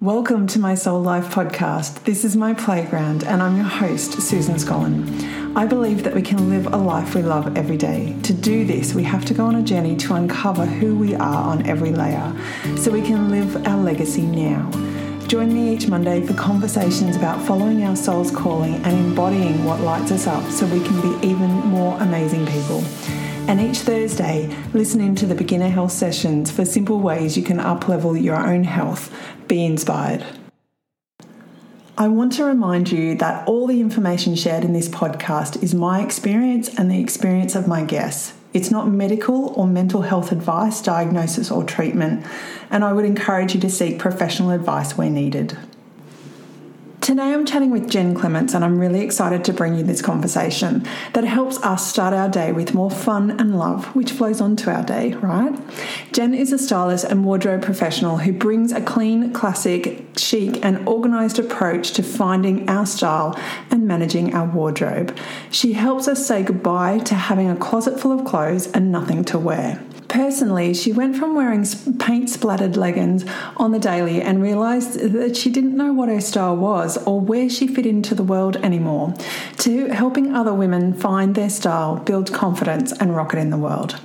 Welcome to my Soul Life podcast. This is my playground, and I'm your host, Susan Scollin. I believe that we can live a life we love every day. To do this, we have to go on a journey to uncover who we are on every layer so we can live our legacy now. Join me each Monday for conversations about following our soul's calling and embodying what lights us up so we can be even more amazing people. And each Thursday, listen in to the beginner health sessions for simple ways you can uplevel your own health. Be inspired. I want to remind you that all the information shared in this podcast is my experience and the experience of my guests. It's not medical or mental health advice, diagnosis, or treatment, and I would encourage you to seek professional advice where needed. Today I'm chatting with Jenn Clements, and I'm really excited to bring you this conversation that helps us start our day with more fun and love, which flows onto our day, right? Jenn is a stylist and wardrobe professional who brings a clean, classic, chic, and organized approach to finding our style and managing our wardrobe. She helps us say goodbye to having a closet full of clothes and nothing to wear. Personally, she went from wearing paint splattered leggings on the daily and realised that she didn't know what her style was or where she fit into the world anymore, to helping other women find their style, build confidence, and rock it in the world.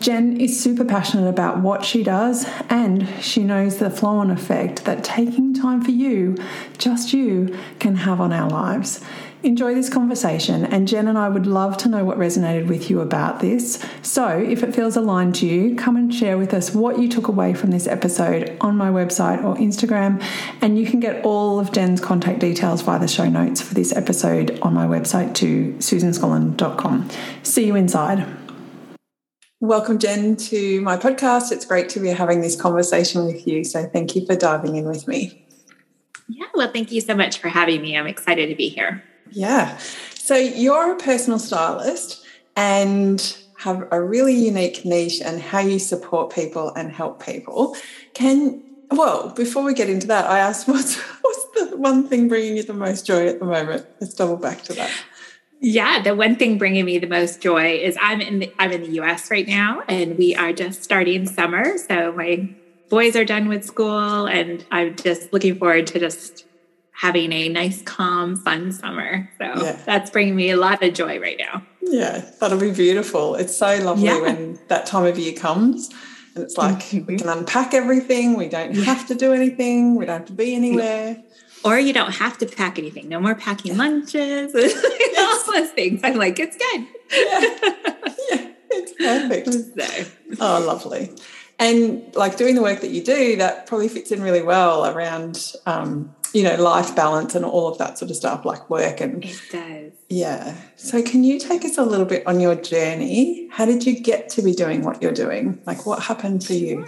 Jenn is super passionate about what she does, and she knows the flow on effect that taking time for you, just you, can have on our lives. Enjoy this conversation, and Jenn and I would love to know what resonated with you about this. So, if it feels aligned to you, come and share with us what you took away from this episode on my website or Instagram. And you can get all of Jenn's contact details via the show notes for this episode on my website to susanscollin.com. See you inside. Welcome, Jenn, to my podcast. It's great to be having this conversation with you. So, thank you for diving in with me. Yeah, well, thank you so much for having me. I'm excited to be here. Yeah. So you're a personal stylist and have a really unique niche and how you support people and help people. Can well, before we get into that, I asked what's what's the one thing bringing you the most joy at the moment? Let's double back to that. Yeah, the one thing bringing me the most joy is I'm in the, I'm in the US right now and we are just starting summer. So my boys are done with school and I'm just looking forward to just having a nice, calm, fun summer. So yeah. that's bringing me a lot of joy right now. Yeah, that'll be beautiful. It's so lovely yeah. when that time of year comes. And it's like mm-hmm. we can unpack everything. We don't have to do anything. We don't have to be anywhere. Or you don't have to pack anything. No more packing lunches. yes. All those things. I'm like, it's good. Yeah, yeah it's perfect. So. Oh, lovely. And like doing the work that you do, that probably fits in really well around um, you know, life balance and all of that sort of stuff, like work and it does. Yeah. So can you take us a little bit on your journey? How did you get to be doing what you're doing? Like what happened for you?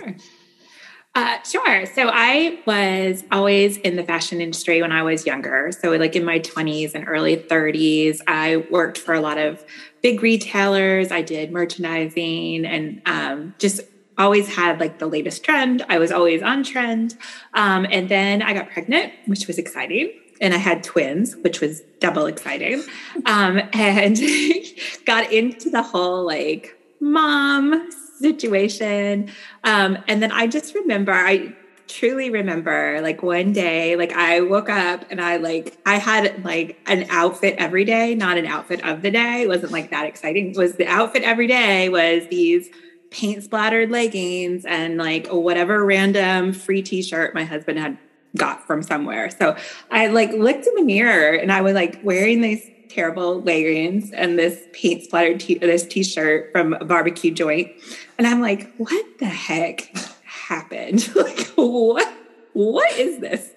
Uh, sure. So I was always in the fashion industry when I was younger. So, like in my 20s and early 30s, I worked for a lot of big retailers. I did merchandising and um, just always had like the latest trend. I was always on trend. Um, and then I got pregnant, which was exciting. And I had twins, which was double exciting. Um, and got into the whole like mom situation. Um, and then I just remember, I truly remember like one day like i woke up and i like i had like an outfit every day not an outfit of the day it wasn't like that exciting it was the outfit every day was these paint splattered leggings and like whatever random free t-shirt my husband had got from somewhere. So I like looked in the mirror and I was like wearing these terrible leggings and this paint splattered t- this t-shirt from a barbecue joint. And I'm like, what the heck happened? like what what is this?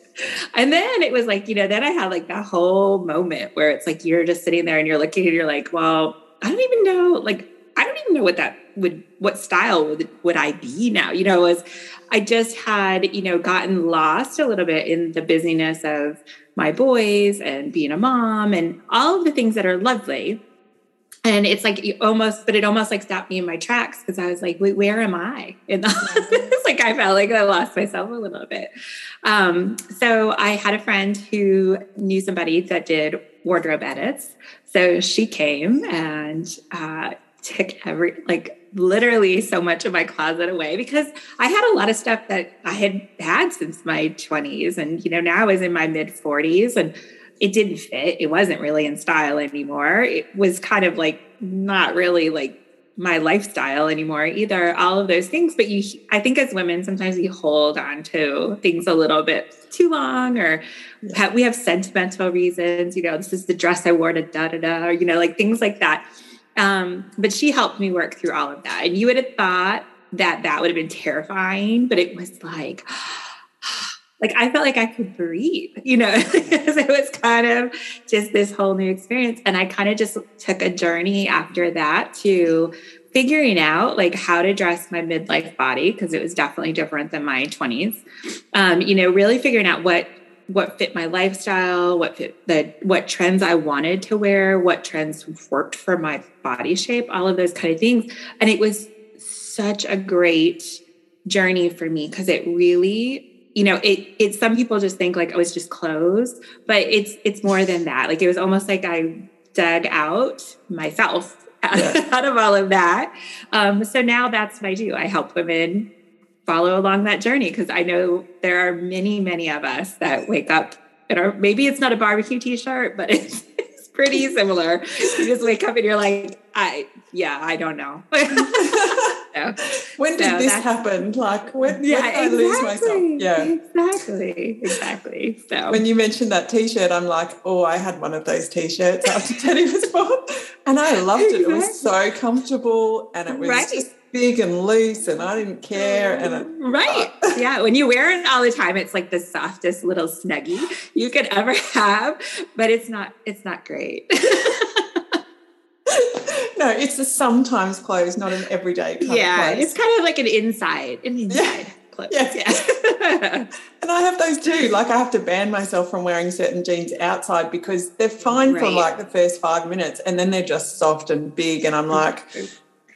And then it was like, you know, then I had like that whole moment where it's like you're just sitting there and you're looking and you're like, well, I don't even know, like, I don't even know what that would what style would would I be now? You know, was I just had, you know, gotten lost a little bit in the busyness of my boys and being a mom and all of the things that are lovely. And it's like almost, but it almost like stopped me in my tracks because I was like, wait, where am I? In the like I felt like I lost myself a little bit. Um, so I had a friend who knew somebody that did wardrobe edits. So she came and uh, took every like literally so much of my closet away because I had a lot of stuff that I had had since my 20s. And, you know, now I was in my mid 40s and it didn't fit. It wasn't really in style anymore. It was kind of like not really like my lifestyle anymore either all of those things but you i think as women sometimes we hold on to things a little bit too long or we have sentimental reasons you know this is the dress i wore to da da da or you know like things like that um, but she helped me work through all of that and you would have thought that that would have been terrifying but it was like like I felt like I could breathe, you know, because it was kind of just this whole new experience. And I kind of just took a journey after that to figuring out like how to dress my midlife body because it was definitely different than my 20s. Um, you know, really figuring out what what fit my lifestyle, what fit the what trends I wanted to wear, what trends worked for my body shape, all of those kind of things. And it was such a great journey for me because it really you know it it some people just think like oh it's just clothes but it's it's more than that. Like it was almost like i dug out myself yeah. out of all of that. Um, so now that's what i do. I help women follow along that journey because i know there are many many of us that wake up and are maybe it's not a barbecue t-shirt but it's, it's pretty similar. You just wake up and you're like i yeah i don't know when did so this happen? Like when, yeah, when did exactly, I lose myself? Yeah, exactly, exactly. So when you mentioned that T-shirt, I'm like, oh, I had one of those T-shirts after Teddy was born, and I loved it. It was so comfortable, and it was right. just big and loose, and I didn't care. And right, uh, yeah, when you wear it all the time, it's like the softest little snuggie you could ever have, but it's not. It's not great. no, it's a sometimes clothes, not an everyday kind yeah, it's kind of like an inside, an inside yeah. clothes. Yeah. yeah. and I have those too. Like I have to ban myself from wearing certain jeans outside because they're fine right. for like the first five minutes and then they're just soft and big. And I'm mm-hmm. like,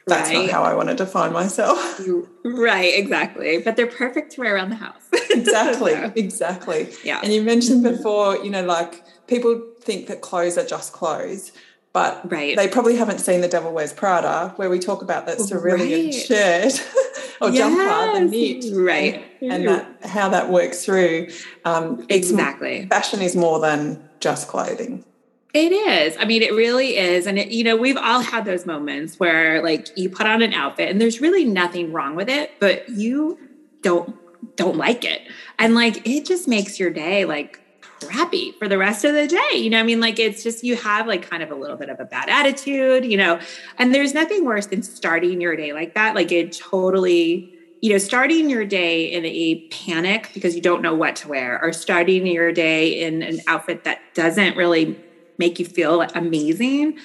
that's right. not how I want to define myself. Right, exactly. But they're perfect to wear around the house. exactly, so, exactly. Yeah. And you mentioned before, you know, like people think that clothes are just clothes but right. they probably haven't seen The Devil Wears Prada, where we talk about that cerulean right. shirt or yes. jumper, the knit, right, and, that how that works through. Um, exactly, fashion is more than just clothing. It is. I mean, it really is. And, it, you know, we've all had those moments where, like, you put on an outfit and there's really nothing wrong with it, but you don't don't like it and like it just makes your day like crappy for the rest of the day. You know, I mean, like it's just you have like kind of a little bit of a bad attitude, you know, and there's nothing worse than starting your day like that. Like it totally, you know, starting your day in a panic because you don't know what to wear, or starting your day in an outfit that doesn't really make you feel amazing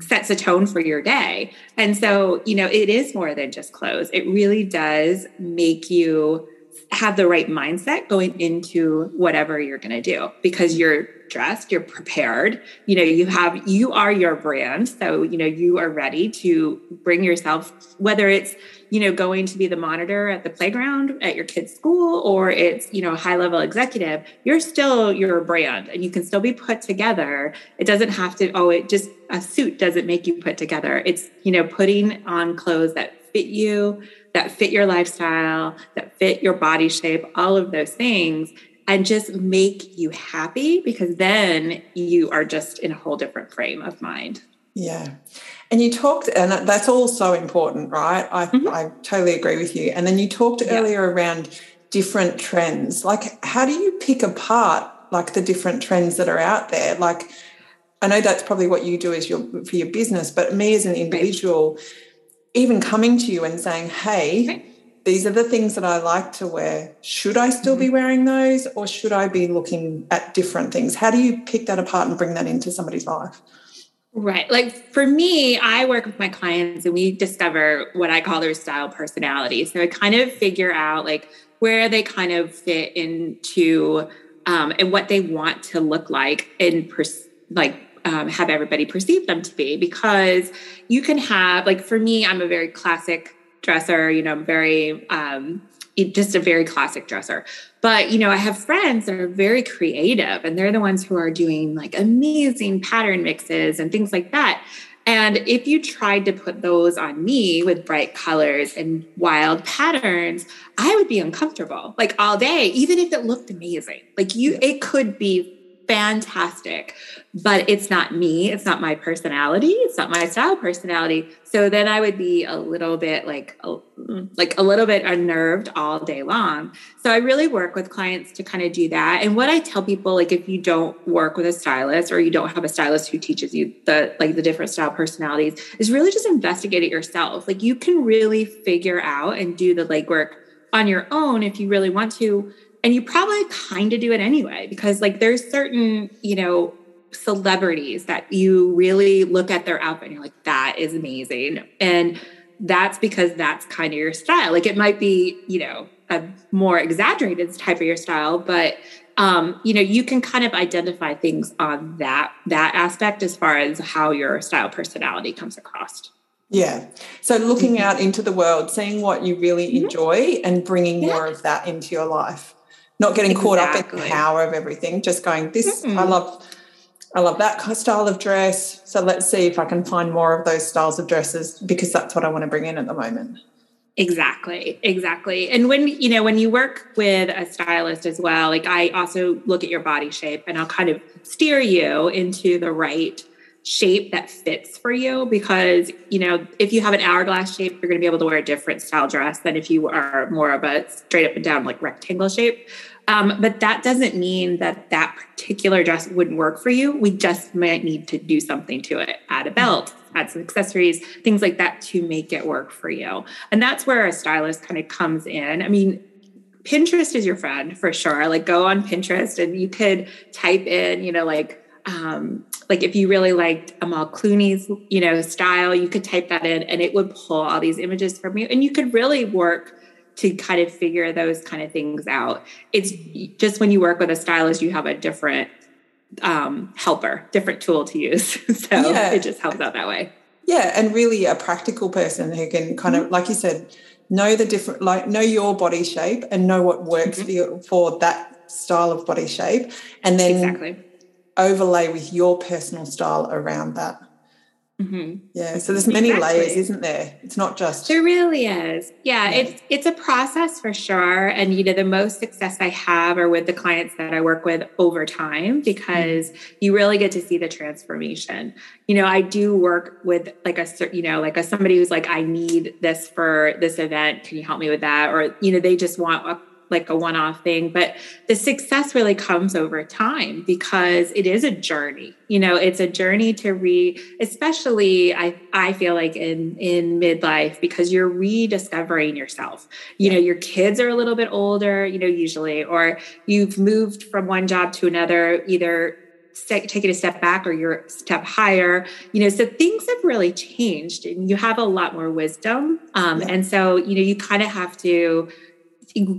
sets a tone for your day. And so, you know, it is more than just clothes. It really does make you have the right mindset going into whatever you're going to do because you're dressed, you're prepared. You know, you have, you are your brand. So, you know, you are ready to bring yourself, whether it's, you know, going to be the monitor at the playground at your kid's school or it's, you know, a high level executive, you're still your brand and you can still be put together. It doesn't have to, oh, it just, a suit doesn't make you put together. It's, you know, putting on clothes that fit you that fit your lifestyle, that fit your body shape, all of those things, and just make you happy because then you are just in a whole different frame of mind. Yeah. And you talked, and that's all so important, right? I, mm-hmm. I totally agree with you. And then you talked yeah. earlier around different trends. Like, how do you pick apart like the different trends that are out there? Like, I know that's probably what you do as your for your business, but me as an individual, right even coming to you and saying, hey, okay. these are the things that I like to wear. Should I still be mm-hmm. wearing those or should I be looking at different things? How do you pick that apart and bring that into somebody's life? Right. Like for me, I work with my clients and we discover what I call their style personality. So I kind of figure out like where they kind of fit into um, and what they want to look like in pers- like um, have everybody perceive them to be because you can have like for me i'm a very classic dresser you know i'm very um, just a very classic dresser. But you know i have friends that are very creative and they're the ones who are doing like amazing pattern mixes and things like that. And if you tried to put those on me with bright colors and wild patterns, I would be uncomfortable like all day, even if it looked amazing. Like you, it could be fantastic, but it's not me. It's not my personality. It's not my style personality. So then I would be a little bit like, like a little bit unnerved all day long. So I really work with clients to kind of do that. And what I tell people, like if you don't work with a stylist or you don't have a stylist who teaches you the like the different style personalities, is really just investigate it yourself. Like you can really figure out and do the legwork on your own if you really want to and you probably kind of do it anyway because like there's certain you know celebrities that you really look at their outfit and you're like that is amazing and that's because that's kind of your style like it might be you know a more exaggerated type of your style but um, you know you can kind of identify things on that that aspect as far as how your style personality comes across yeah. So looking mm-hmm. out into the world, seeing what you really mm-hmm. enjoy and bringing yeah. more of that into your life not getting exactly. caught up in the power of everything just going this mm-hmm. i love i love that style of dress so let's see if i can find more of those styles of dresses because that's what i want to bring in at the moment exactly exactly and when you know when you work with a stylist as well like i also look at your body shape and i'll kind of steer you into the right shape that fits for you because you know if you have an hourglass shape you're going to be able to wear a different style dress than if you are more of a straight up and down like rectangle shape. Um, but that doesn't mean that that particular dress wouldn't work for you. We just might need to do something to it add a belt add some accessories things like that to make it work for you. And that's where a stylist kind of comes in. I mean pinterest is your friend for sure. Like go on pinterest and you could type in you know like um, like if you really liked Amal Clooney's, you know, style, you could type that in and it would pull all these images from you. And you could really work to kind of figure those kind of things out. It's just when you work with a stylist, you have a different um, helper, different tool to use. so yeah. it just helps out that way. Yeah. And really a practical person who can kind of, mm-hmm. like you said, know the different, like know your body shape and know what works mm-hmm. for you for that style of body shape. And then exactly overlay with your personal style around that. Mm-hmm. Yeah, so there's many exactly. layers, isn't there? It's not just there really is. Yeah, yeah, it's it's a process for sure. And you know, the most success I have are with the clients that I work with over time because mm-hmm. you really get to see the transformation. You know, I do work with like a you know like a somebody who's like, I need this for this event. Can you help me with that? Or you know, they just want a like a one off thing, but the success really comes over time because it is a journey. You know, it's a journey to re, especially I, I feel like in, in midlife because you're rediscovering yourself. You know, your kids are a little bit older, you know, usually, or you've moved from one job to another, either take it a step back or you're a step higher you know so things have really changed and you have a lot more wisdom um, yeah. and so you know you kind of have to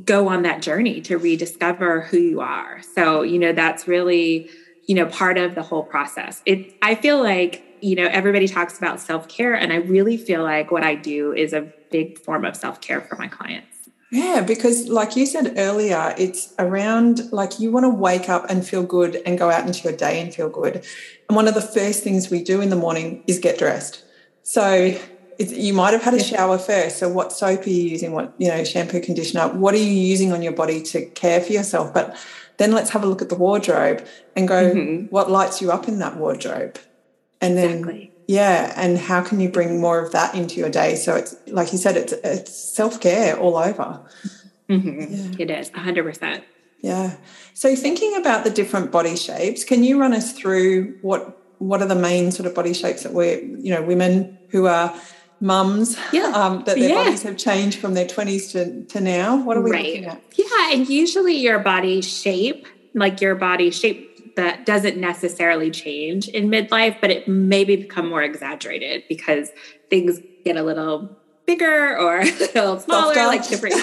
go on that journey to rediscover who you are. So, you know, that's really, you know, part of the whole process. It I feel like, you know, everybody talks about self-care and I really feel like what I do is a big form of self-care for my clients. Yeah, because like you said earlier, it's around like you want to wake up and feel good and go out into your day and feel good. And one of the first things we do in the morning is get dressed. So you might have had a shower first. So, what soap are you using? What, you know, shampoo, conditioner? What are you using on your body to care for yourself? But then let's have a look at the wardrobe and go, mm-hmm. what lights you up in that wardrobe? And then, exactly. yeah, and how can you bring more of that into your day? So, it's like you said, it's, it's self care all over. Mm-hmm. Yeah. It is 100%. Yeah. So, thinking about the different body shapes, can you run us through what what are the main sort of body shapes that we're, you know, women who are mums yeah. um, that their yeah. bodies have changed from their 20s to, to now? What are we right. looking at? Yeah, and usually your body shape, like your body shape that doesn't necessarily change in midlife, but it maybe become more exaggerated because things get a little bigger or a little smaller, like different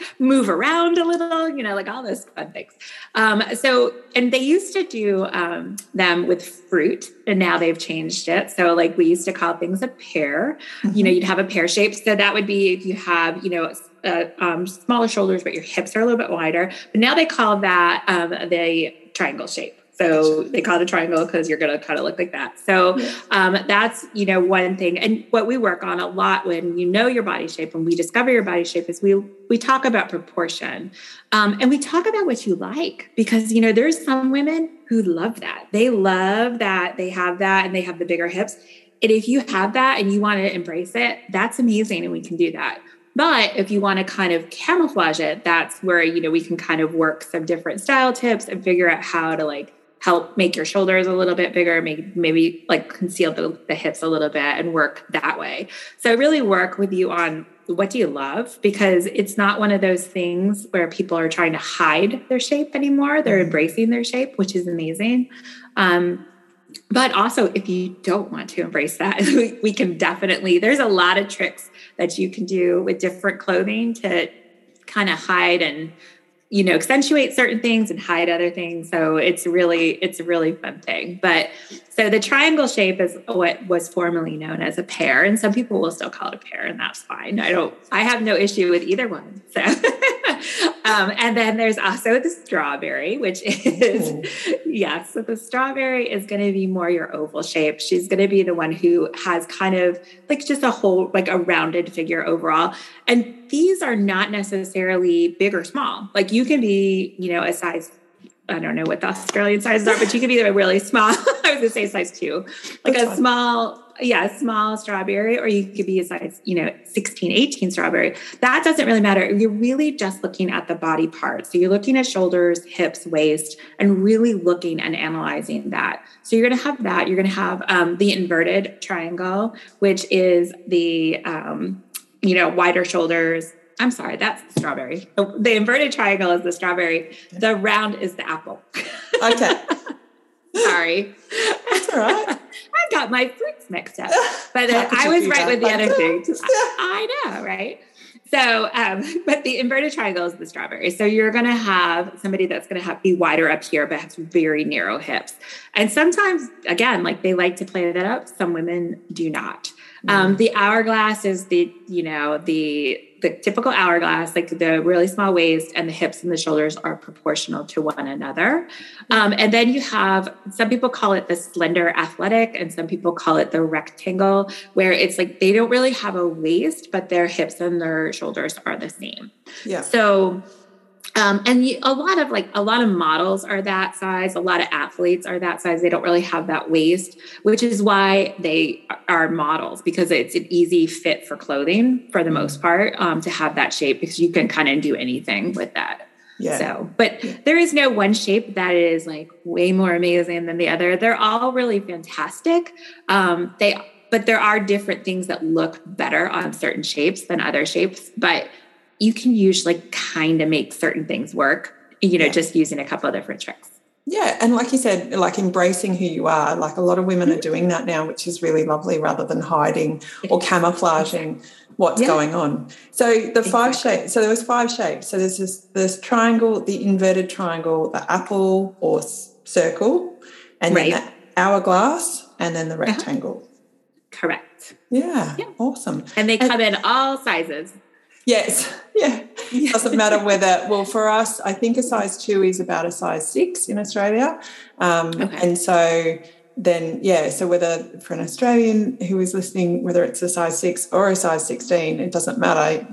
move around a little, you know, like all those fun things. Um, so, and they used to do um, them with fruit, and now they've changed it. So, like we used to call things a pear. Mm-hmm. You know, mm-hmm. you'd have a pear shape. So that would be if you have, you know, uh, um, smaller shoulders, but your hips are a little bit wider. But now they call that um, the triangle shape. So they call it a triangle because you're going to kind of look like that. So um, that's, you know, one thing. And what we work on a lot when you know your body shape, when we discover your body shape is we, we talk about proportion um, and we talk about what you like because, you know, there's some women who love that. They love that they have that and they have the bigger hips. And if you have that and you want to embrace it, that's amazing. And we can do that. But if you want to kind of camouflage it, that's where, you know, we can kind of work some different style tips and figure out how to like help make your shoulders a little bit bigger, maybe maybe like conceal the, the hips a little bit and work that way. So I really work with you on what do you love because it's not one of those things where people are trying to hide their shape anymore. They're mm-hmm. embracing their shape, which is amazing. Um, but also, if you don't want to embrace that, we can definitely, there's a lot of tricks that you can do with different clothing to kind of hide and you know accentuate certain things and hide other things. So it's really it's a really fun thing. But so the triangle shape is what was formerly known as a pear and some people will still call it a pear and that's fine. I don't i have no issue with either one so. Um, and then there's also the strawberry which is yes yeah, so the strawberry is going to be more your oval shape. She's going to be the one who has kind of like just a whole like a rounded figure overall. And these are not necessarily big or small. Like you can be, you know, a size, I don't know what the Australian sizes are, but you can be a really small, I was gonna say size two, like That's a small, yeah, a small strawberry, or you could be a size, you know, 16, 18 strawberry. That doesn't really matter. You're really just looking at the body part. So you're looking at shoulders, hips, waist, and really looking and analyzing that. So you're going to have that. You're going to have um, the inverted triangle, which is the, um, you know, wider shoulders. I'm sorry, that's the strawberry. The inverted triangle is the strawberry. The round is the apple. Okay. sorry. That's all right. I got my fruits mixed up, but uh, I was right with the other things. I, I know, right? So, um, but the inverted triangle is the strawberry. So you're going to have somebody that's going to have be wider up here, but has very narrow hips. And sometimes, again, like they like to play that up. Some women do not. Um, the hourglass is the, you know, the the typical hourglass, like the really small waist and the hips and the shoulders are proportional to one another. Um, and then you have some people call it the slender athletic, and some people call it the rectangle, where it's like they don't really have a waist, but their hips and their shoulders are the same. Yeah. So um, and a lot of like a lot of models are that size a lot of athletes are that size they don't really have that waist which is why they are models because it's an easy fit for clothing for the most part um, to have that shape because you can kind of do anything with that yeah. So, but there is no one shape that is like way more amazing than the other. They're all really fantastic. Um, they, but there are different things that look better on certain shapes than other shapes. But you can usually kind of make certain things work, you know, yeah. just using a couple of different tricks. Yeah. And like you said, like embracing who you are, like a lot of women are mm-hmm. doing that now, which is really lovely rather than hiding or camouflaging what's yeah. going on. So the five shapes, so there was five shapes. So there's this, this triangle, the inverted triangle, the apple or circle, and right. then the hourglass, and then the uh-huh. rectangle. Uh-huh. Correct. Yeah, yeah. Awesome. And they come and, in all sizes. Yes. Yeah. It doesn't matter whether, well, for us, I think a size two is about a size six in Australia. Um, okay. And so then, yeah, so whether for an Australian who is listening, whether it's a size six or a size 16, it doesn't matter.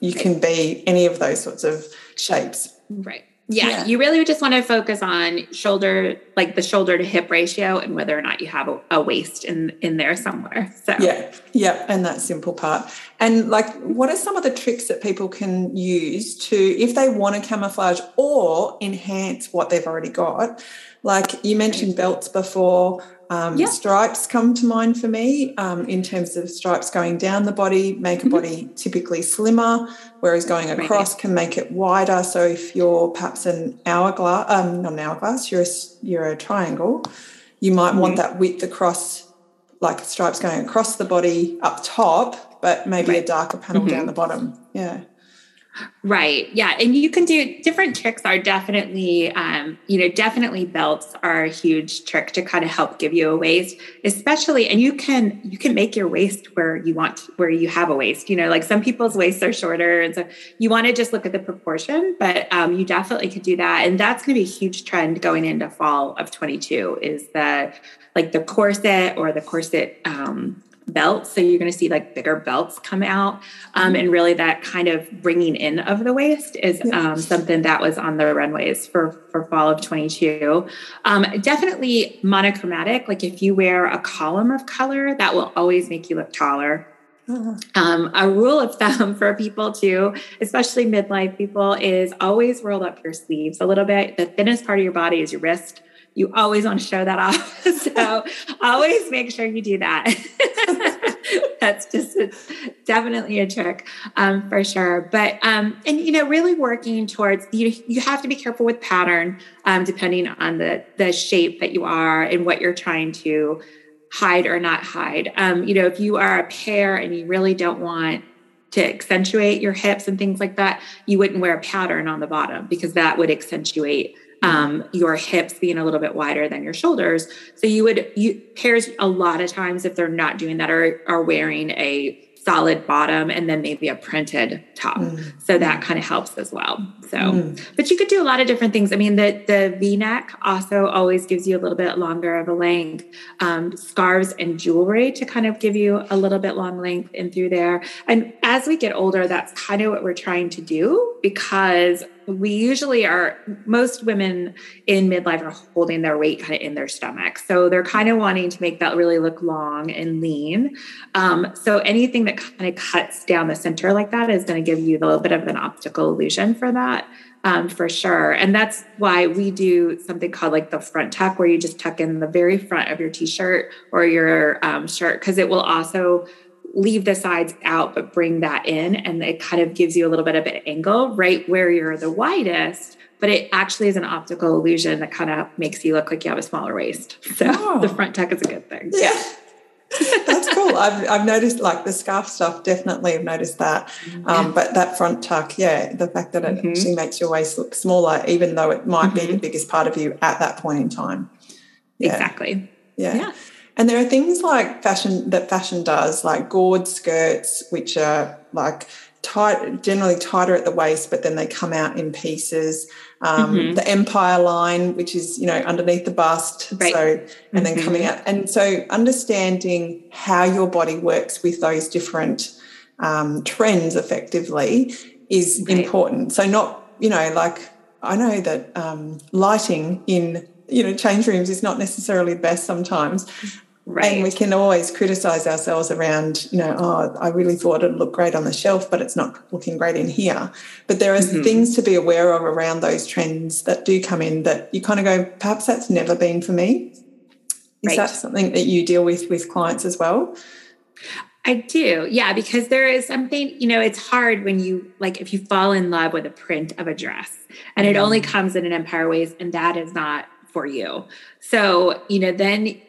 You can be any of those sorts of shapes. Right. Yeah, yeah, you really just want to focus on shoulder, like the shoulder to hip ratio, and whether or not you have a, a, waist in in there somewhere. So yeah, yeah, and that simple part. And like, what are some of the tricks that people can use to, if they want to camouflage or enhance what they've already got? Like you mentioned belts before. Um, yeah. Stripes come to mind for me um, in terms of stripes going down the body, make a mm-hmm. body typically slimmer, whereas going across can make it wider. So if you're perhaps an hourglass, um, not an hourglass, you're a, you're a triangle, you might mm-hmm. want that width across, like stripes going across the body up top, but maybe right. a darker panel mm-hmm. down the bottom. Yeah. Right. Yeah. And you can do different tricks are definitely, um, you know, definitely belts are a huge trick to kind of help give you a waist, especially, and you can, you can make your waist where you want, where you have a waist, you know, like some people's waists are shorter. And so you want to just look at the proportion, but um, you definitely could do that. And that's going to be a huge trend going into fall of 22 is the, like the corset or the corset, um, belts. So you're going to see like bigger belts come out. Um, and really that kind of bringing in of the waist is um, something that was on the runways for, for fall of 22. Um, definitely monochromatic. Like if you wear a column of color, that will always make you look taller. Uh-huh. Um, a rule of thumb for people too, especially midlife people, is always roll up your sleeves a little bit. The thinnest part of your body is your wrist you always want to show that off. so always make sure you do that. That's just definitely a trick um, for sure. But um, and you know, really working towards you. You have to be careful with pattern, um, depending on the the shape that you are and what you're trying to hide or not hide. Um, you know, if you are a pear and you really don't want to accentuate your hips and things like that, you wouldn't wear a pattern on the bottom because that would accentuate um, your hips being a little bit wider than your shoulders. So you would you pears a lot of times if they're not doing that are are wearing a solid bottom and then maybe a printed top. Mm. So that kind of helps as well. So, mm. but you could do a lot of different things. I mean, the the V neck also always gives you a little bit longer of a length. Um, scarves and jewelry to kind of give you a little bit long length in through there. And as we get older, that's kind of what we're trying to do because we usually are most women in midlife are holding their weight kind of in their stomach. So they're kind of wanting to make that really look long and lean. Um, so anything that kind of cuts down the center like that is going to give you a little bit of an optical illusion for that um, for sure. And that's why we do something called like the front tuck where you just tuck in the very front of your t-shirt or your um, shirt because it will also leave the sides out but bring that in and it kind of gives you a little bit of an angle right where you're the widest but it actually is an optical illusion that kind of makes you look like you have a smaller waist so oh. the front tuck is a good thing yeah that's cool I've, I've noticed like the scarf stuff definitely i've noticed that mm-hmm. um, but that front tuck yeah the fact that it mm-hmm. actually makes your waist look smaller even though it might mm-hmm. be the mm-hmm. biggest part of you at that point in time yeah. exactly yeah. yeah. And there are things like fashion that fashion does, like gored skirts, which are like tight, generally tighter at the waist, but then they come out in pieces. Um, mm-hmm. The Empire line, which is you know underneath the bust, right. so and mm-hmm. then coming out, and so understanding how your body works with those different um, trends effectively is right. important. So not you know like I know that um, lighting in you know change rooms is not necessarily the best sometimes Right. And we can always criticize ourselves around, you know, oh, I really thought it'd look great on the shelf, but it's not looking great in here. But there are mm-hmm. things to be aware of around those trends that do come in that you kind of go, perhaps that's never been for me. Is right. that something that you deal with with clients as well? I do. Yeah, because there is something, you know, it's hard when you like if you fall in love with a print of a dress and it only mm-hmm. comes in an empire waist and that is not for you. So, you know, then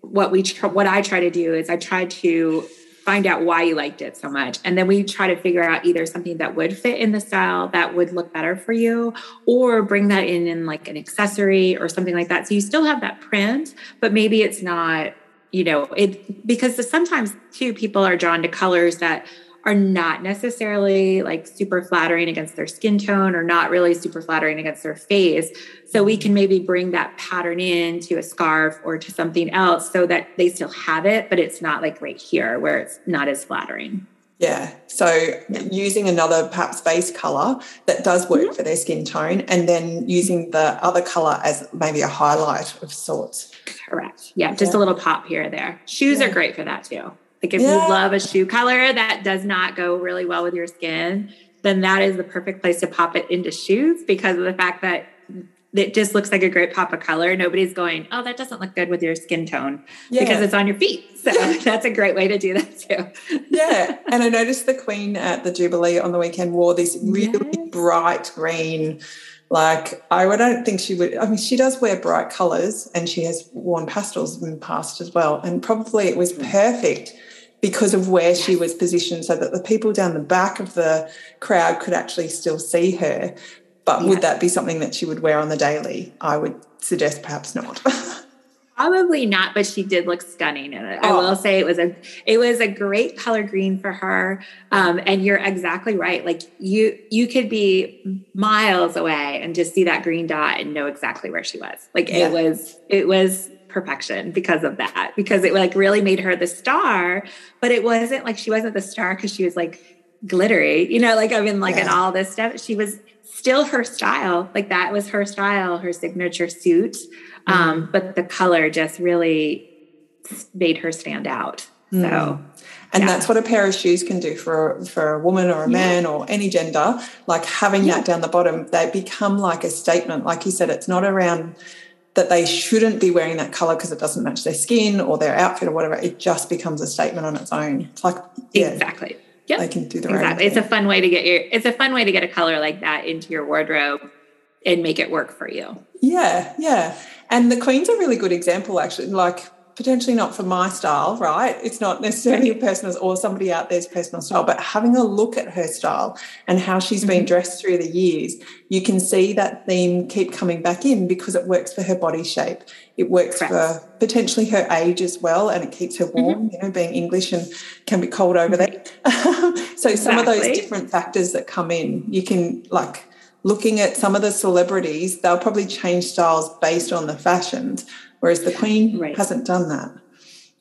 what we what I try to do is I try to find out why you liked it so much and then we try to figure out either something that would fit in the style that would look better for you or bring that in in like an accessory or something like that so you still have that print but maybe it's not you know it because sometimes too people are drawn to colors that are not necessarily like super flattering against their skin tone or not really super flattering against their face. So we can maybe bring that pattern in to a scarf or to something else so that they still have it, but it's not like right here where it's not as flattering. Yeah. So yeah. using another perhaps base color that does work mm-hmm. for their skin tone and then using the other color as maybe a highlight of sorts. Correct. Yeah. Just yeah. a little pop here or there. Shoes yeah. are great for that too. Like if yeah. you love a shoe color that does not go really well with your skin, then that is the perfect place to pop it into shoes because of the fact that it just looks like a great pop of color. Nobody's going, oh, that doesn't look good with your skin tone yeah. because it's on your feet. So that's a great way to do that too. yeah. And I noticed the Queen at the Jubilee on the weekend wore this really yes. bright green. Like I don't think she would. I mean, she does wear bright colours, and she has worn pastels in the past as well. And probably it was mm. perfect because of where she was positioned so that the people down the back of the crowd could actually still see her. But yeah. would that be something that she would wear on the daily? I would suggest perhaps not. Probably not, but she did look stunning in it. Oh. I will say it was a it was a great color green for her. Um, and you're exactly right. Like you you could be miles away and just see that green dot and know exactly where she was. Like yeah. it was it was perfection because of that because it like really made her the star but it wasn't like she wasn't the star because she was like glittery you know like i mean like yeah. and all this stuff she was still her style like that was her style her signature suit um, mm-hmm. um but the color just really made her stand out mm. so and yeah. that's what a pair of shoes can do for for a woman or a man yeah. or any gender like having yeah. that down the bottom they become like a statement like you said it's not around that they shouldn't be wearing that color because it doesn't match their skin or their outfit or whatever. It just becomes a statement on its own. It's like yeah, exactly. Yeah, they can do the exactly. It's a fun way to get your. It's a fun way to get a color like that into your wardrobe and make it work for you. Yeah, yeah. And the Queen's a really good example, actually. Like potentially not for my style, right? It's not necessarily a personal or somebody out there's personal style, but having a look at her style and how she's mm-hmm. been dressed through the years, you can see that theme keep coming back in because it works for her body shape. It works Correct. for potentially her age as well, and it keeps her warm, mm-hmm. you know, being English and can be cold over there. so exactly. some of those different factors that come in, you can like looking at some of the celebrities, they'll probably change styles based on the fashions whereas the queen right. hasn't done that.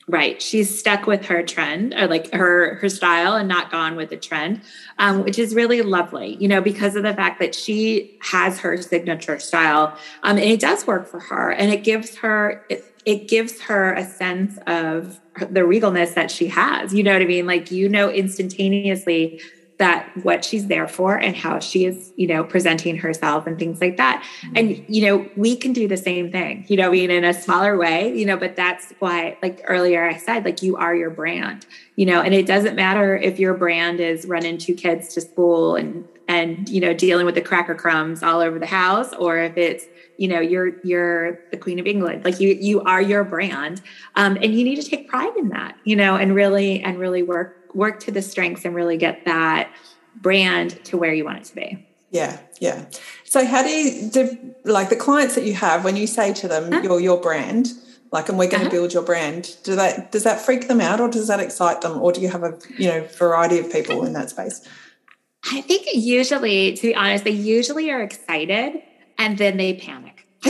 Right. She's stuck with her trend or like her her style and not gone with the trend um, which is really lovely you know because of the fact that she has her signature style um, and it does work for her and it gives her it, it gives her a sense of the regalness that she has you know what i mean? Like you know instantaneously that what she's there for and how she is, you know, presenting herself and things like that. Mm-hmm. And, you know, we can do the same thing, you know, I mean, in a smaller way, you know, but that's why, like earlier I said, like you are your brand, you know, and it doesn't matter if your brand is running two kids to school and, and, you know, dealing with the cracker crumbs all over the house, or if it's, you know you're you're the queen of england like you you are your brand um, and you need to take pride in that you know and really and really work work to the strengths and really get that brand to where you want it to be. Yeah, yeah. So how do you do, like the clients that you have when you say to them huh? you're your brand, like and we're going uh-huh. to build your brand, do that does that freak them out or does that excite them or do you have a you know variety of people in that space? I think usually, to be honest, they usually are excited and then they panic.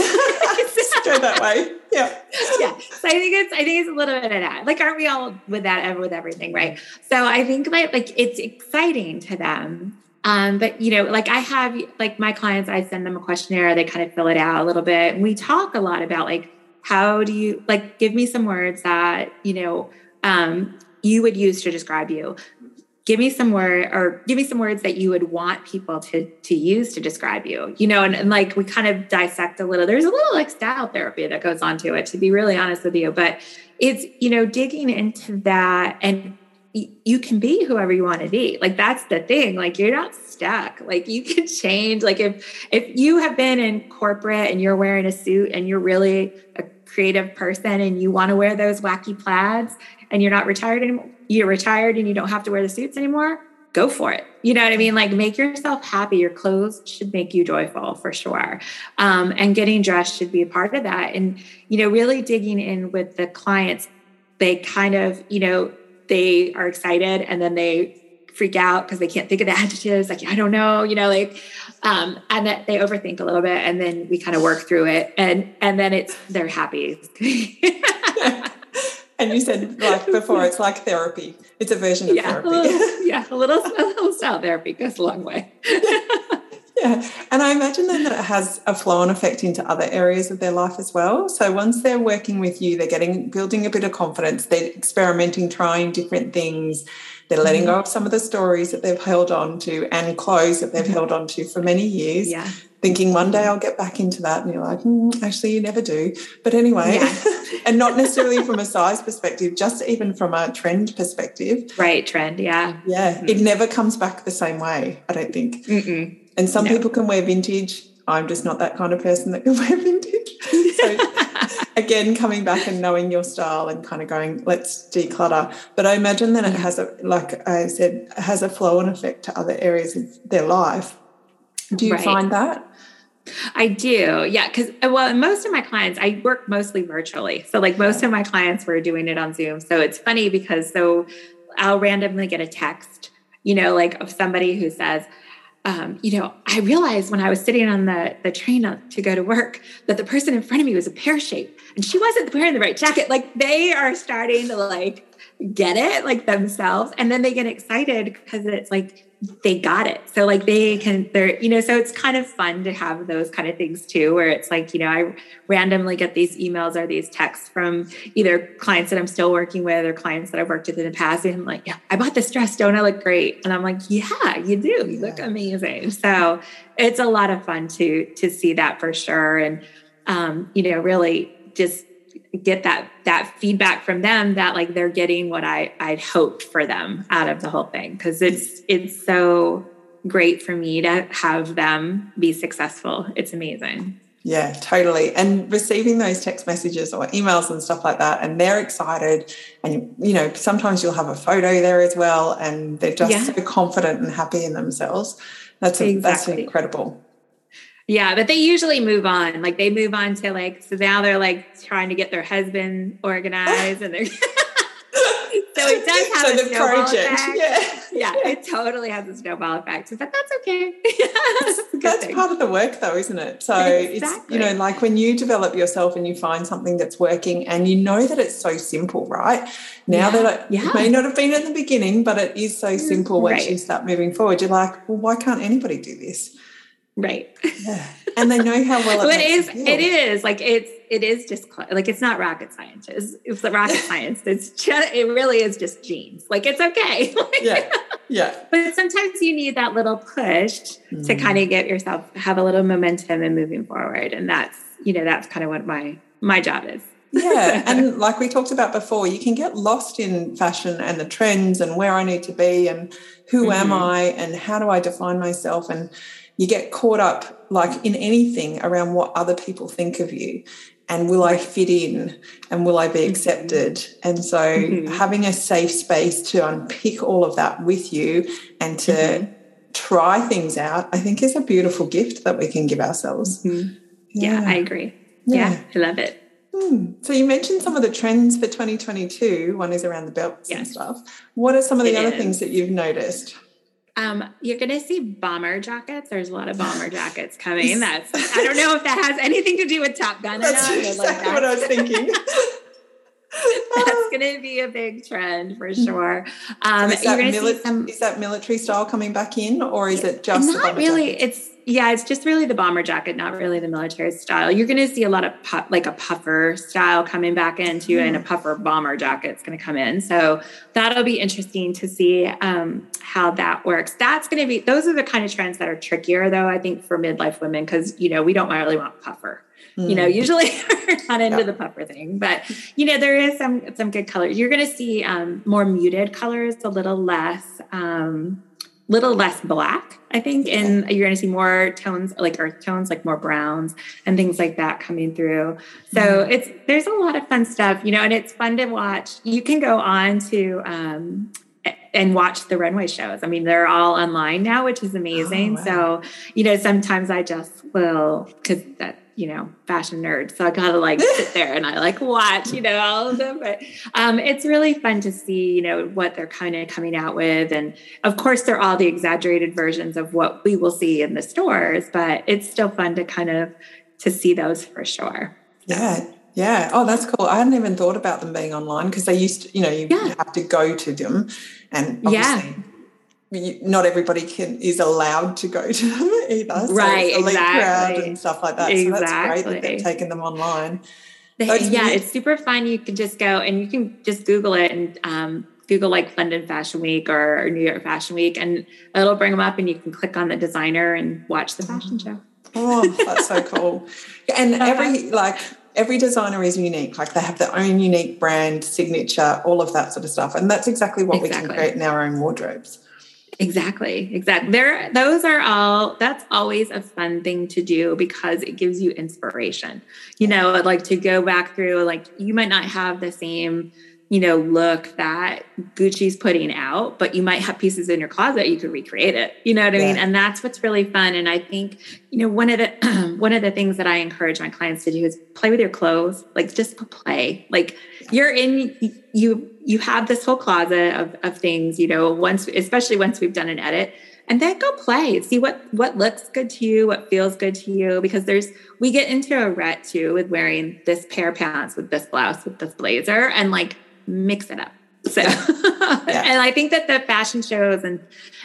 Go that way. Yeah. Yeah. So I think it's I think it's a little bit of that. Like, aren't we all with that ever with everything, right? So I think like like it's exciting to them. Um, but you know, like I have like my clients, I send them a questionnaire, they kind of fill it out a little bit. And we talk a lot about like how do you like give me some words that, you know, um, you would use to describe you give me some word or give me some words that you would want people to to use to describe you you know and, and like we kind of dissect a little. There's a little like style therapy that goes on to it to be really honest with you but it's you know digging into that and you can be whoever you want to be. Like that's the thing like you're not stuck. Like you can change. Like if if you have been in corporate and you're wearing a suit and you're really a creative person and you want to wear those wacky plaids and you're not retired anymore you're retired and you don't have to wear the suits anymore, go for it. You know what I mean? Like make yourself happy. Your clothes should make you joyful for sure. Um, and getting dressed should be a part of that. And, you know, really digging in with the clients, they kind of, you know, they are excited and then they freak out because they can't think of the adjectives. Like, I don't know, you know, like, um, and that they overthink a little bit and then we kind of work through it and, and then it's, they're happy. And you said like before, it's like therapy. It's a version of yeah, therapy. A little, yeah, a little, a little style therapy goes a long way. yeah. And I imagine then that it has a flow on effect into other areas of their life as well. So once they're working with you, they're getting building a bit of confidence, they're experimenting, trying different things, they're letting mm-hmm. go of some of the stories that they've held on to and clothes that they've mm-hmm. held on to for many years. Yeah thinking one day I'll get back into that. And you're like, mm, actually, you never do. But anyway, yeah. and not necessarily from a size perspective, just even from a trend perspective. Right, trend, yeah. Yeah, mm-hmm. it never comes back the same way, I don't think. Mm-mm. And some no. people can wear vintage. I'm just not that kind of person that can wear vintage. so again, coming back and knowing your style and kind of going, let's declutter. But I imagine that it has a, like I said, has a flow and effect to other areas of their life. Do you right. find that? I do. Yeah. Cause uh, well, most of my clients, I work mostly virtually. So like most of my clients were doing it on Zoom. So it's funny because so I'll randomly get a text, you know, like of somebody who says, um, you know, I realized when I was sitting on the, the train to go to work that the person in front of me was a pear shape and she wasn't wearing the right jacket. Like they are starting to like get it like themselves. And then they get excited because it's like they got it. So like they can, they're, you know, so it's kind of fun to have those kind of things too, where it's like, you know, I randomly get these emails or these texts from either clients that I'm still working with or clients that I've worked with in the past. And I'm like, yeah, I bought this dress. Don't I look great? And I'm like, yeah, you do. You look amazing. So it's a lot of fun to, to see that for sure. And, um, you know, really just get that that feedback from them that like they're getting what I I'd hoped for them out of the whole thing because it's it's so great for me to have them be successful. It's amazing. Yeah, totally. And receiving those text messages or emails and stuff like that, and they're excited. And, you know, sometimes you'll have a photo there as well, and they're just yeah. so confident and happy in themselves. That's, a, exactly. that's incredible. Yeah, but they usually move on. Like they move on to like so now they're like trying to get their husband organized and they're so it does have so a the project. Effect. Yeah. yeah, it totally has a snowball effect. But that's okay. that's, that's part of the work though, isn't it? So exactly. it's you know, like when you develop yourself and you find something that's working and you know that it's so simple, right? Now yeah. that it, yeah. it may not have been at the beginning, but it is so mm, simple once right. you start moving forward. You're like, well, why can't anybody do this? Right. Yeah. And they know how well it, it is. It is like it's it is just like it's not rocket science. It's, it's rocket science. It's just it really is just genes. Like it's okay. yeah. Yeah. But sometimes you need that little push mm. to kind of get yourself have a little momentum and moving forward. And that's you know that's kind of what my my job is. yeah. And like we talked about before, you can get lost in fashion and the trends and where I need to be and who mm-hmm. am I and how do I define myself and you get caught up like in anything around what other people think of you and will I fit in and will I be mm-hmm. accepted? And so mm-hmm. having a safe space to unpick all of that with you and to mm-hmm. try things out, I think is a beautiful gift that we can give ourselves. Mm-hmm. Yeah. yeah. I agree. Yeah. yeah, I love it. Hmm. So you mentioned some of the trends for 2022. One is around the belts and stuff. What are some of the it other is. things that you've noticed? Um, you're going to see bomber jackets. There's a lot of bomber jackets coming. That's I don't know if that has anything to do with Top Gun. That's exactly like what I was thinking. That's going to be a big trend for sure. Um, is, that mili- some, is, that military style coming back in, or is it just not really? Jacket? It's yeah, it's just really the bomber jacket, not really the military style. You're going to see a lot of pu- like a puffer style coming back into, mm. and a hmm. puffer bomber jacket's going to come in. So that'll be interesting to see um, how that works. That's going to be those are the kind of trends that are trickier, though. I think for midlife women because you know we don't really want puffer. Mm. You know, hmm. usually we're not into yeah. the puffer thing, but you know there is some some good colors. You're going to see um, more muted colors, a little less. Um, little less black, I think, and you're going to see more tones like earth tones, like more browns and things like that coming through. So mm-hmm. it's there's a lot of fun stuff, you know, and it's fun to watch. You can go on to um, and watch the runway shows. I mean, they're all online now, which is amazing. Oh, wow. So, you know, sometimes I just will because that you know, fashion nerd. So I gotta like sit there and I like watch, you know, all of them. But um, it's really fun to see, you know, what they're kind of coming out with. And of course, they're all the exaggerated versions of what we will see in the stores, but it's still fun to kind of to see those for sure. Yeah. Yeah. Oh, that's cool. I hadn't even thought about them being online because they used to, you know, you yeah. have to go to them. And obviously yeah not everybody can is allowed to go to them either. So right, elite exactly. crowd and stuff like that. Exactly. So that's great that they've taken them online. They, yeah, it's super fun. You can just go and you can just Google it and um, Google like London Fashion Week or, New York Fashion Week, and it'll bring them up, and you can click on the designer and watch the fashion show. Oh, that's so cool! And every like every designer is unique. Like they have their own unique brand, signature, all of that sort of stuff, and that's exactly what exactly. we can create in our own wardrobes. Exactly. Exactly. There, those are all, that's always a fun thing to do because it gives you inspiration. You know, like to go back through, like you might not have the same, you know, look that Gucci's putting out, but you might have pieces in your closet, you could recreate it. You know what I yeah. mean? And that's what's really fun. And I think, you know, one of the, one of the things that I encourage my clients to do is play with your clothes, like just play, like, you're in you you have this whole closet of, of things you know once especially once we've done an edit and then go play see what what looks good to you what feels good to you because there's we get into a rut too with wearing this pair of pants with this blouse with this blazer and like mix it up so yeah. and i think that the fashion shows and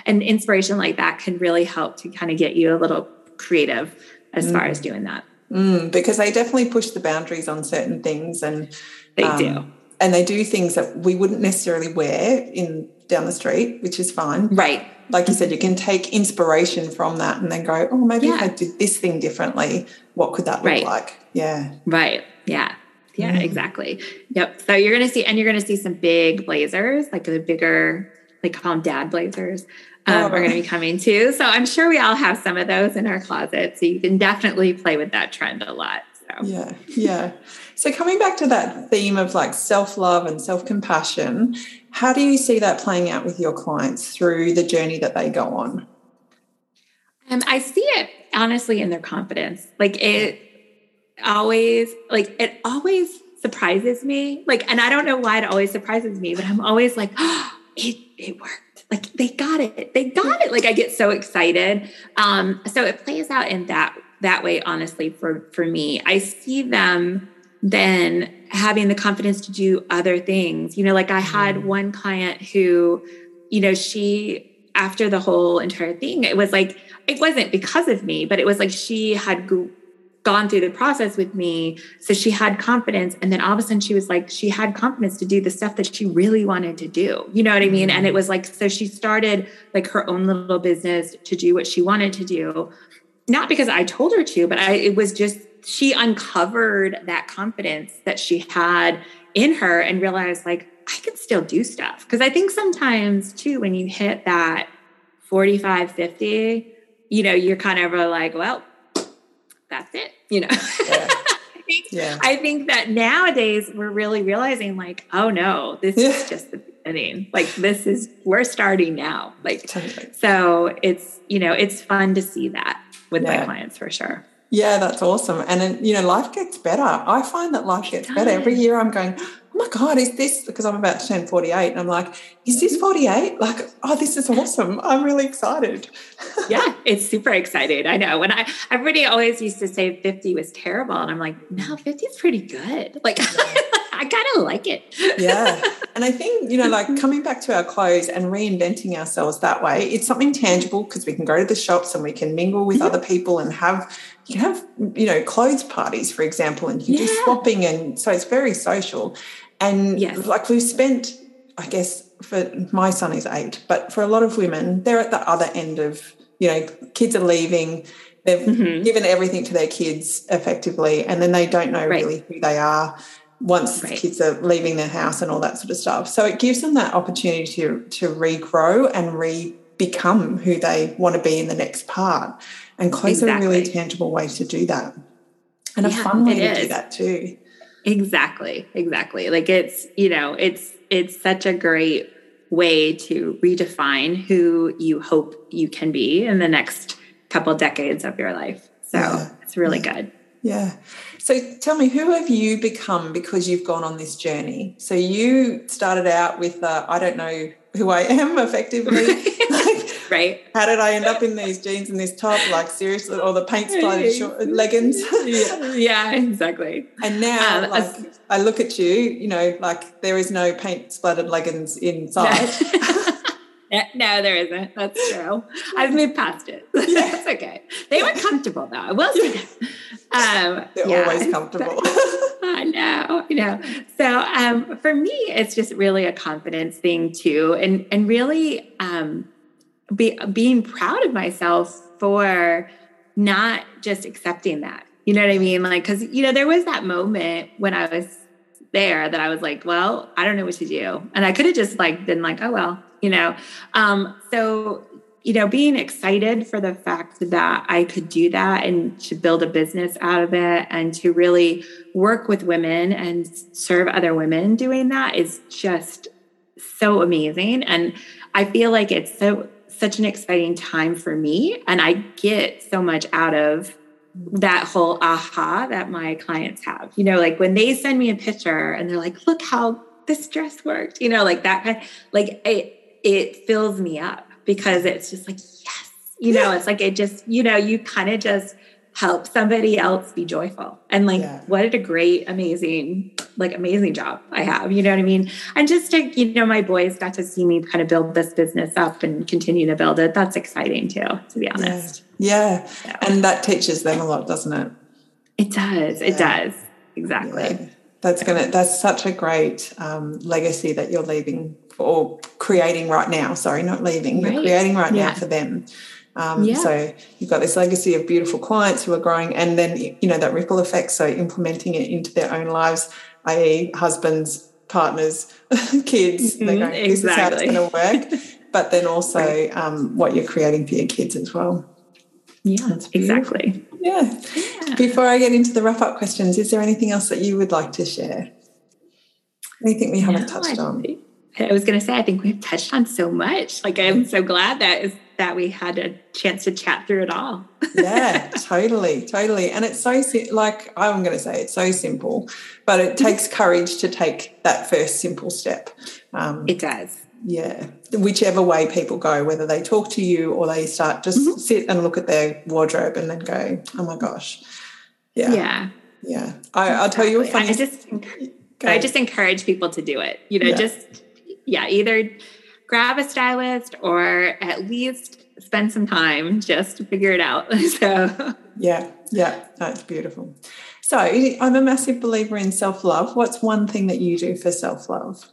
and inspiration like that can really help to kind of get you a little creative as mm. far as doing that mm, because they definitely push the boundaries on certain things and they um, do. And they do things that we wouldn't necessarily wear in down the street, which is fine. Right. Like you said, you can take inspiration from that and then go, oh, maybe yeah. if I did this thing differently, what could that look right. like? Yeah. Right. Yeah. Yeah, mm. exactly. Yep. So you're going to see, and you're going to see some big blazers, like the bigger, like call them dad blazers, um, oh, are going to be coming too. So I'm sure we all have some of those in our closet. So you can definitely play with that trend a lot. So. Yeah. Yeah. So, coming back to that theme of like self love and self compassion, how do you see that playing out with your clients through the journey that they go on? Um, I see it honestly in their confidence. Like it always, like it always surprises me. Like, and I don't know why it always surprises me, but I'm always like, oh, it it worked. Like they got it. They got it. Like I get so excited. Um, so it plays out in that that way. Honestly, for for me, I see them then having the confidence to do other things. You know, like I had mm-hmm. one client who, you know, she, after the whole entire thing, it was like, it wasn't because of me, but it was like she had go- gone through the process with me. So she had confidence. And then all of a sudden she was like, she had confidence to do the stuff that she really wanted to do. You know what I mean? And it mm-hmm. was like, so she started like her own little business to do what she wanted to do. Not because I told her to, but I, it was just she uncovered that confidence that she had in her and realized like I can still do stuff. Because I think sometimes too, when you hit that 45, 50, you know, you're kind of like, well, that's it, you know. Yeah. I, think, yeah. I think that nowadays we're really realizing like, oh no, this yeah. is just the beginning. Like this is we're starting now. Like totally. so it's, you know, it's fun to see that with my clients for sure. Yeah, that's awesome. And then, you know, life gets better. I find that life gets better. Every year I'm going, oh my God, is this because I'm about to turn 48? And I'm like, is this mm-hmm. 48? Like, oh, this is awesome. I'm really excited. yeah, it's super excited. I know. When I everybody always used to say 50 was terrible. And I'm like, no, 50 is pretty good. Like kind of like it. yeah. And I think, you know, like coming back to our clothes and reinventing ourselves that way, it's something tangible because we can go to the shops and we can mingle with yeah. other people and have, you can have, you know, clothes parties, for example, and you yeah. do swapping. And so it's very social. And yes. like we've spent, I guess, for my son is eight, but for a lot of women, they're at the other end of, you know, kids are leaving. They've mm-hmm. given everything to their kids effectively, and then they don't know right. really who they are once right. kids are leaving their house and all that sort of stuff. So it gives them that opportunity to to regrow and re become who they want to be in the next part. And clothes exactly. are a really tangible way to do that. And yeah, a fun way to is. do that too. Exactly. Exactly. Like it's, you know, it's it's such a great way to redefine who you hope you can be in the next couple decades of your life. So yeah. it's really yeah. good. Yeah. So tell me, who have you become because you've gone on this journey? So you started out with, uh, I don't know who I am effectively. like, right. How did I end up in these jeans and this top? Like seriously, or the paint splattered short, leggings? yeah. yeah, exactly. And now, um, like, I look at you, you know, like there is no paint splattered leggings inside. No, there isn't. That's true. I've moved past it. Yeah. That's okay. They were comfortable though. I will say Um, They're yeah. always comfortable. I know, I know. So um, for me, it's just really a confidence thing too, and and really um, be, being proud of myself for not just accepting that. You know what I mean? Like, because you know, there was that moment when I was there that I was like, well, I don't know what to do. And I could have just like been like, oh well, you know. Um, so you know, being excited for the fact that I could do that and to build a business out of it and to really work with women and serve other women doing that is just so amazing. And I feel like it's so such an exciting time for me. And I get so much out of that whole aha that my clients have. You know, like when they send me a picture and they're like, look how this dress worked, you know, like that kind, of, like it it fills me up because it's just like, yes, you know, it's like it just, you know, you kind of just help somebody else be joyful. And like, yeah. what a great, amazing, like amazing job I have. You know what I mean? And just to, you know, my boys got to see me kind of build this business up and continue to build it. That's exciting too, to be honest. Yeah. yeah. So. And that teaches them a lot, doesn't it? It does. Yeah. It does. Exactly. That's gonna that's such a great um, legacy that you're leaving or creating right now. Sorry, not leaving. Right. You're creating right yeah. now for them. Um, yeah. So you've got this legacy of beautiful clients who are growing, and then you know that ripple effect. So implementing it into their own lives, i.e., husbands, partners, kids. Mm-hmm. They're going, this exactly. is how it's going to work. but then also right. um, what you're creating for your kids as well. Yeah, exactly. Yeah. yeah. Before I get into the wrap up questions, is there anything else that you would like to share? Anything we haven't no, touched on? I was going to say, I think we've touched on so much. Like, I'm so glad that is that we had a chance to chat through it all. yeah, totally, totally. And it's so like I'm going to say it's so simple, but it takes courage to take that first simple step. Um, it does. Yeah, whichever way people go, whether they talk to you or they start just mm-hmm. sit and look at their wardrobe and then go, "Oh my gosh." Yeah. Yeah. Yeah. I, will tell you a funny. I just, I just encourage people to do it. You know, yeah. just yeah, either grab a stylist or at least spend some time just to figure it out. so, yeah, yeah, that's beautiful. So, I'm a massive believer in self love. What's one thing that you do for self love?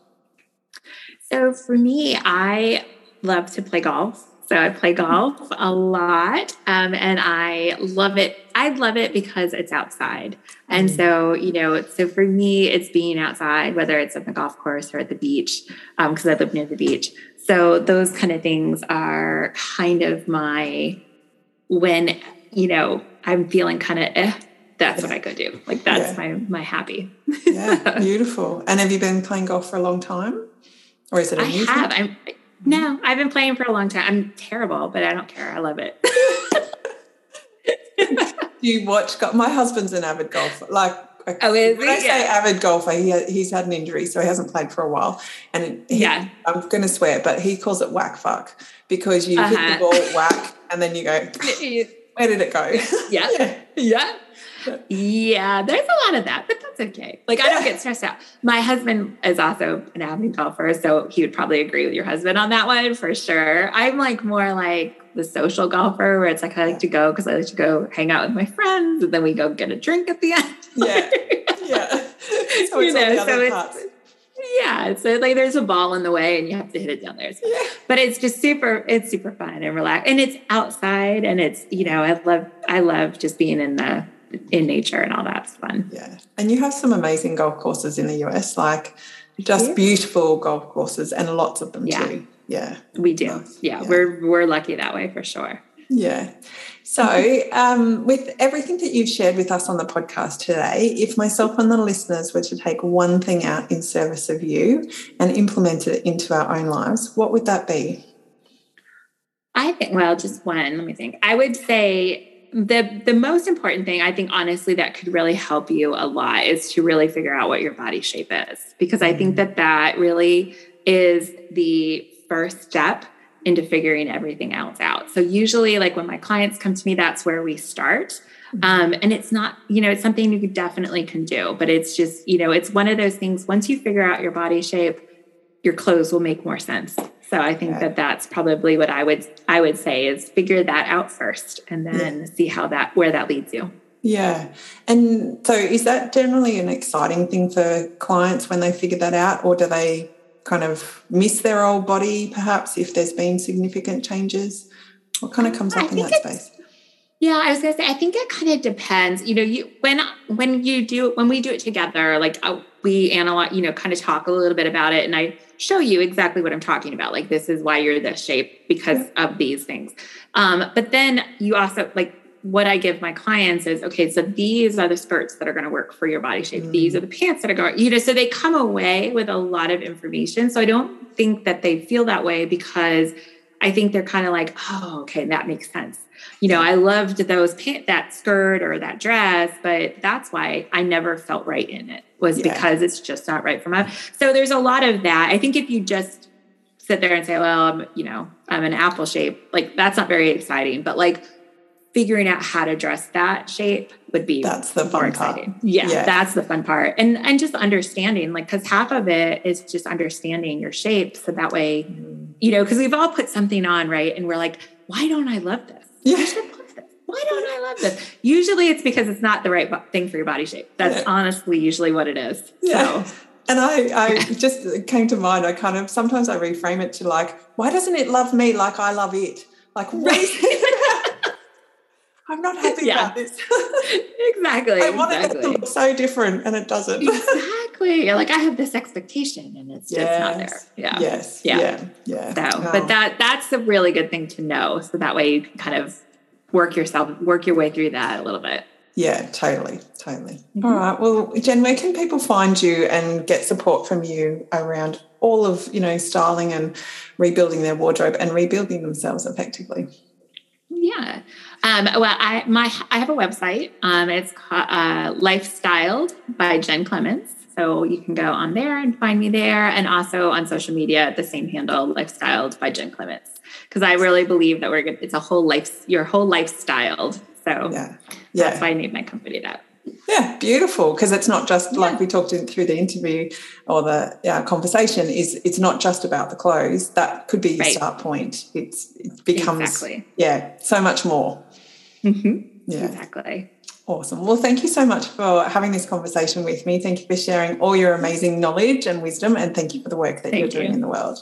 So, for me, I love to play golf. So I play golf a lot, um, and I love it. I love it because it's outside, and mm. so you know. So for me, it's being outside, whether it's at the golf course or at the beach, because um, I live near the beach. So those kind of things are kind of my when you know I'm feeling kind of eh, that's what I go do. Like that's yeah. my my happy. yeah, beautiful. And have you been playing golf for a long time, or is it? A I have. I'm no, I've been playing for a long time. I'm terrible, but I don't care. I love it. you watch? My husband's an avid golfer. Like, oh, is when he? I say yeah. avid golfer, he he's had an injury, so he hasn't played for a while. And he, yeah, I'm going to swear, but he calls it whack fuck because you uh-huh. hit the uh-huh. ball whack, and then you go, where did it go? Yeah, yeah. yeah yeah, there's a lot of that, but that's okay. Like I don't get stressed out. My husband is also an avid golfer, so he would probably agree with your husband on that one for sure. I'm like more like the social golfer where it's like I like to go because I like to go hang out with my friends and then we go get a drink at the end. Yeah. Yeah. So you know, so it's yeah so like there's a ball in the way and you have to hit it down there so. yeah. but it's just super it's super fun and relaxed and it's outside and it's you know i love i love just being in the in nature and all that's fun. Yeah. And you have some amazing golf courses in the US, like just beautiful golf courses and lots of them yeah. too. Yeah. We do. Nice. Yeah, yeah. We're we're lucky that way for sure. Yeah. So, um, with everything that you've shared with us on the podcast today, if myself and the listeners were to take one thing out in service of you and implement it into our own lives, what would that be? I think, well, just one. Let me think. I would say the the most important thing i think honestly that could really help you a lot is to really figure out what your body shape is because i think mm-hmm. that that really is the first step into figuring everything else out so usually like when my clients come to me that's where we start mm-hmm. um, and it's not you know it's something you definitely can do but it's just you know it's one of those things once you figure out your body shape your clothes will make more sense so I think that that's probably what I would I would say is figure that out first and then yeah. see how that where that leads you. Yeah. And so is that generally an exciting thing for clients when they figure that out or do they kind of miss their old body perhaps if there's been significant changes? What kind of comes up in that space? Yeah, I was gonna say I think it kind of depends. You know, you when when you do when we do it together, like we analyze, you know, kind of talk a little bit about it, and I show you exactly what I'm talking about. Like this is why you're this shape because of these things. Um, but then you also like what I give my clients is okay, so these are the skirts that are going to work for your body shape. Mm. These are the pants that are going, you know, so they come away with a lot of information. So I don't think that they feel that way because I think they're kind of like, oh, okay, that makes sense. You know, I loved those pant that skirt or that dress, but that's why I never felt right in it was yeah. because it's just not right for me. So there's a lot of that. I think if you just sit there and say, well, I'm, you know, I'm an apple shape, like that's not very exciting. But like figuring out how to dress that shape would be that's the fun exciting. Part. Yeah, yeah, that's the fun part. And and just understanding, like, because half of it is just understanding your shape. So that way, mm-hmm. You know, because we've all put something on, right? And we're like, why don't I love this? Yeah. I should love this. Why don't I love this? Usually it's because it's not the right thing for your body shape. That's yeah. honestly usually what it is. Yeah. So and I, I just uh, came to mind, I kind of sometimes I reframe it to like, why doesn't it love me like I love it? Like, what is I'm not happy yeah. about this. exactly. I want exactly. it to look so different and it doesn't. exactly. Like, I have this expectation and it's just yes. not there. Yeah. Yes. Yeah. Yeah. yeah. So, but that that's a really good thing to know. So that way you can kind of work yourself, work your way through that a little bit. Yeah, totally, totally. Mm-hmm. All right. Well, Jenn, where can people find you and get support from you around all of you know styling and rebuilding their wardrobe and rebuilding themselves effectively? Um, well, I my I have a website. Um, it's called uh, Lifestyled by Jenn Clements. So you can go on there and find me there, and also on social media, at the same handle, Lifestyled by Jenn Clements. Because I really believe that we're good. It's a whole life, your whole lifestyled. So yeah, yeah. that's why I named my company that. Yeah, beautiful. Because it's not just yeah. like we talked in, through the interview or the yeah, conversation. Is it's not just about the clothes. That could be your right. start point. It's it becomes exactly. yeah so much more. Mm-hmm. Yeah, exactly. Awesome. Well, thank you so much for having this conversation with me. Thank you for sharing all your amazing knowledge and wisdom, and thank you for the work that thank you're doing you. in the world.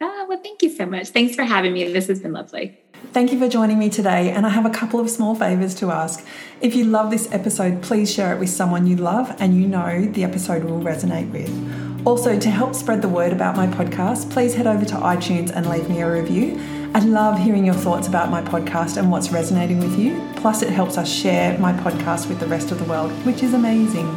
Ah, well, thank you so much. Thanks for having me. This has been lovely. Thank you for joining me today, and I have a couple of small favours to ask. If you love this episode, please share it with someone you love and you know the episode will resonate with. Also, to help spread the word about my podcast, please head over to iTunes and leave me a review. I love hearing your thoughts about my podcast and what's resonating with you. Plus, it helps us share my podcast with the rest of the world, which is amazing.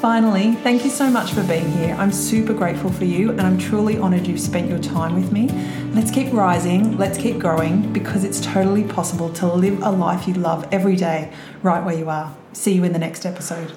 Finally, thank you so much for being here. I'm super grateful for you and I'm truly honoured you've spent your time with me. Let's keep rising, let's keep growing because it's totally possible to live a life you love every day right where you are. See you in the next episode.